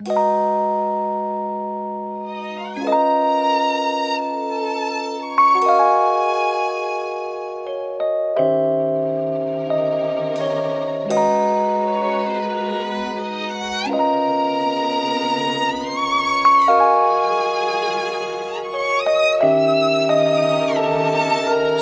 Música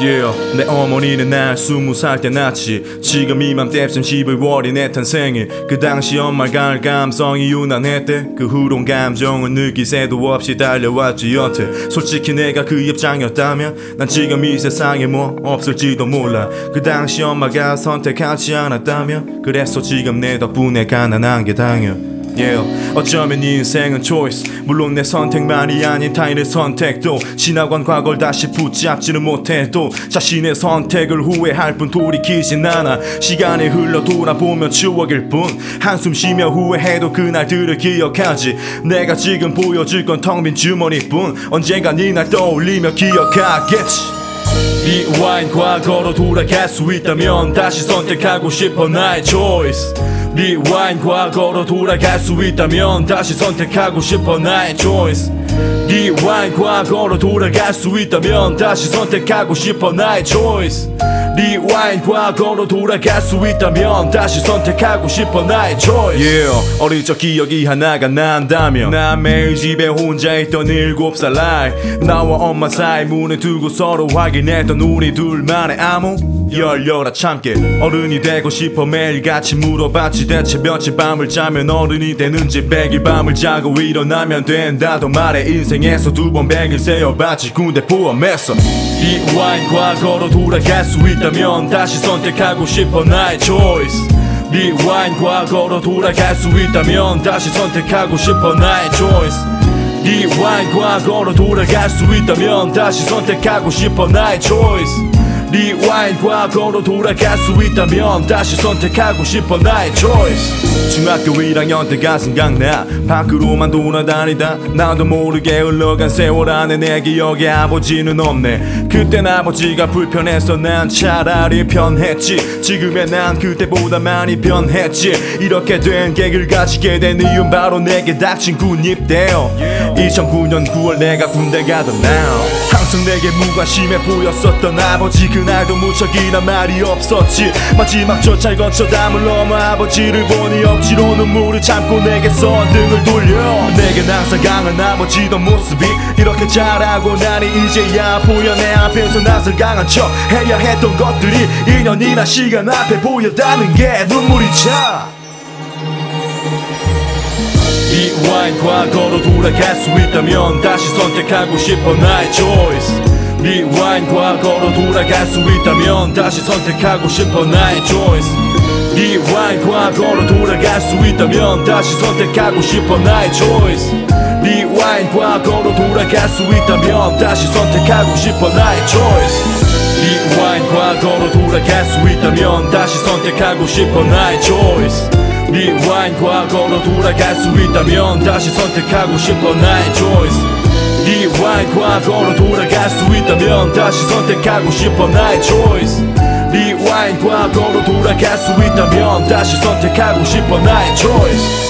Yeah, 내 어머니는 날 스무 살 때 낳지. 지금 이맘때쯤 12월이 내 탄생일. 그 당시 엄마 가을 감성이 유난했대. 그 후론 감정을 느낄 새도 없이 달려왔지 여태. 솔직히 내가 그 입장이었다면 난 지금 이 세상에 뭐 없을지도 몰라. 그 당시 엄마가 선택하지 않았다면 그래서 지금 내 덕분에 가난한 게 당연 Yeah. 어쩌면 이 인생은 choice. 물론 내 선택만이 아닌 타인의 선택도 지나간 과거를 다시 붙잡지는 못해도 자신의 선택을 후회할 뿐 돌이키진 않아. 시간이 흘러 돌아보면 추억일 뿐 한숨 쉬며 후회해도 그날들을 기억하지. 내가 지금 보여줄 건 텅 빈 주머니뿐 언젠간 이날 떠올리며 기억하겠지. rewind 과거로 돌아갈 수 있다면 다시 선택하고 싶어 나의 choice rewind 과거로 돌아갈 수 있다면 다시 선택하고 싶어 나의 choice. rewind 과거로 돌아갈 수 있다면 다시 선택하고 싶어 나의 choice rewind 과거로 돌아갈 수 있다면 다시 선택하고 싶어 나의 choice. Yeah. 어릴 적 기억이 하나가 난다면 난 매일 집에 혼자 있던 일곱 살 나이 나와 엄마 사이 문을 두고 서로 확인했던 우리 둘만의 암호 열려라 참깨. 어른이 되고 싶어 매일같이 물어봤지 대체 며칠 밤을 자면 어른이 되는지 백일 밤을 자고 일어나면 된다고 말해 인생에서 두 번 백일 세어봤지 군대 포함해서. rewind 과거로 돌아갈 수 있다 면 다시 선택하고 싶어 나의 choice. rewind 과거로 돌아갈 수 있다면 다시 선택하고 싶어 나의 choice. rewind 과거로 돌아갈 수 있다면 다시 선택하고 싶어 나의 choice rewind 과거로 돌아갈 수 있다면 다시 선택하고 싶어 나의 choice. 중학교 1학년 때가 생각나. 밖으로만 돌아다니다. 나도 모르게 흘러간 세월 안에 내 기억에 아버지는 없네. 그땐 아버지가 불편해서 난 차라리 편했지. 지금의 난 그때보다 많이 변했지. 이렇게 된 계기를 가지게 된 이유는 바로 내게 닥친 군입대요. 2009년 9월 내가 군대 가던 날 항상 내게 무관심해 보였었던 아버지. 그 날도 무척이나 말이 없었지. 마지막 저잘 거쳐 담을 넘어 아버지를 보니 억지로 눈물을 참고 내게서 등을 돌려. 내겐 항상 강한 아버지 던 모습이 이렇게 자라고 나니 이제야 보여 내 앞에서 낯을 강한 척 해야 했던 것들이 2년이나 시간 앞에 보였다는 게 눈물이 차. rewind 과거로 돌아갈 수 있다면 다시 선택하고 싶어 나의 choice rewind 과거로 돌아갈 수 있다면 다시 선택하고 싶어 나의 choice. rewind 과거로 돌아갈 수 있다면 다시 선택하고 싶어 나의 choice. rewind 과거로 돌아갈 수 있다면 다시 선택하고 싶어 나의 choice. rewind 과거로 돌아갈 수 있다면 다시 선택하고 싶어 나의 choice. rewind 과거로 돌아갈 수 있다면 다시 선택하고 싶어 나의 choice rewind 과거로 돌아갈 수 있다면 다시 선택하고 싶어 나의 choice. rewind 과거로 돌아갈 수 있다면 다시 선택하고 싶어 나의 choice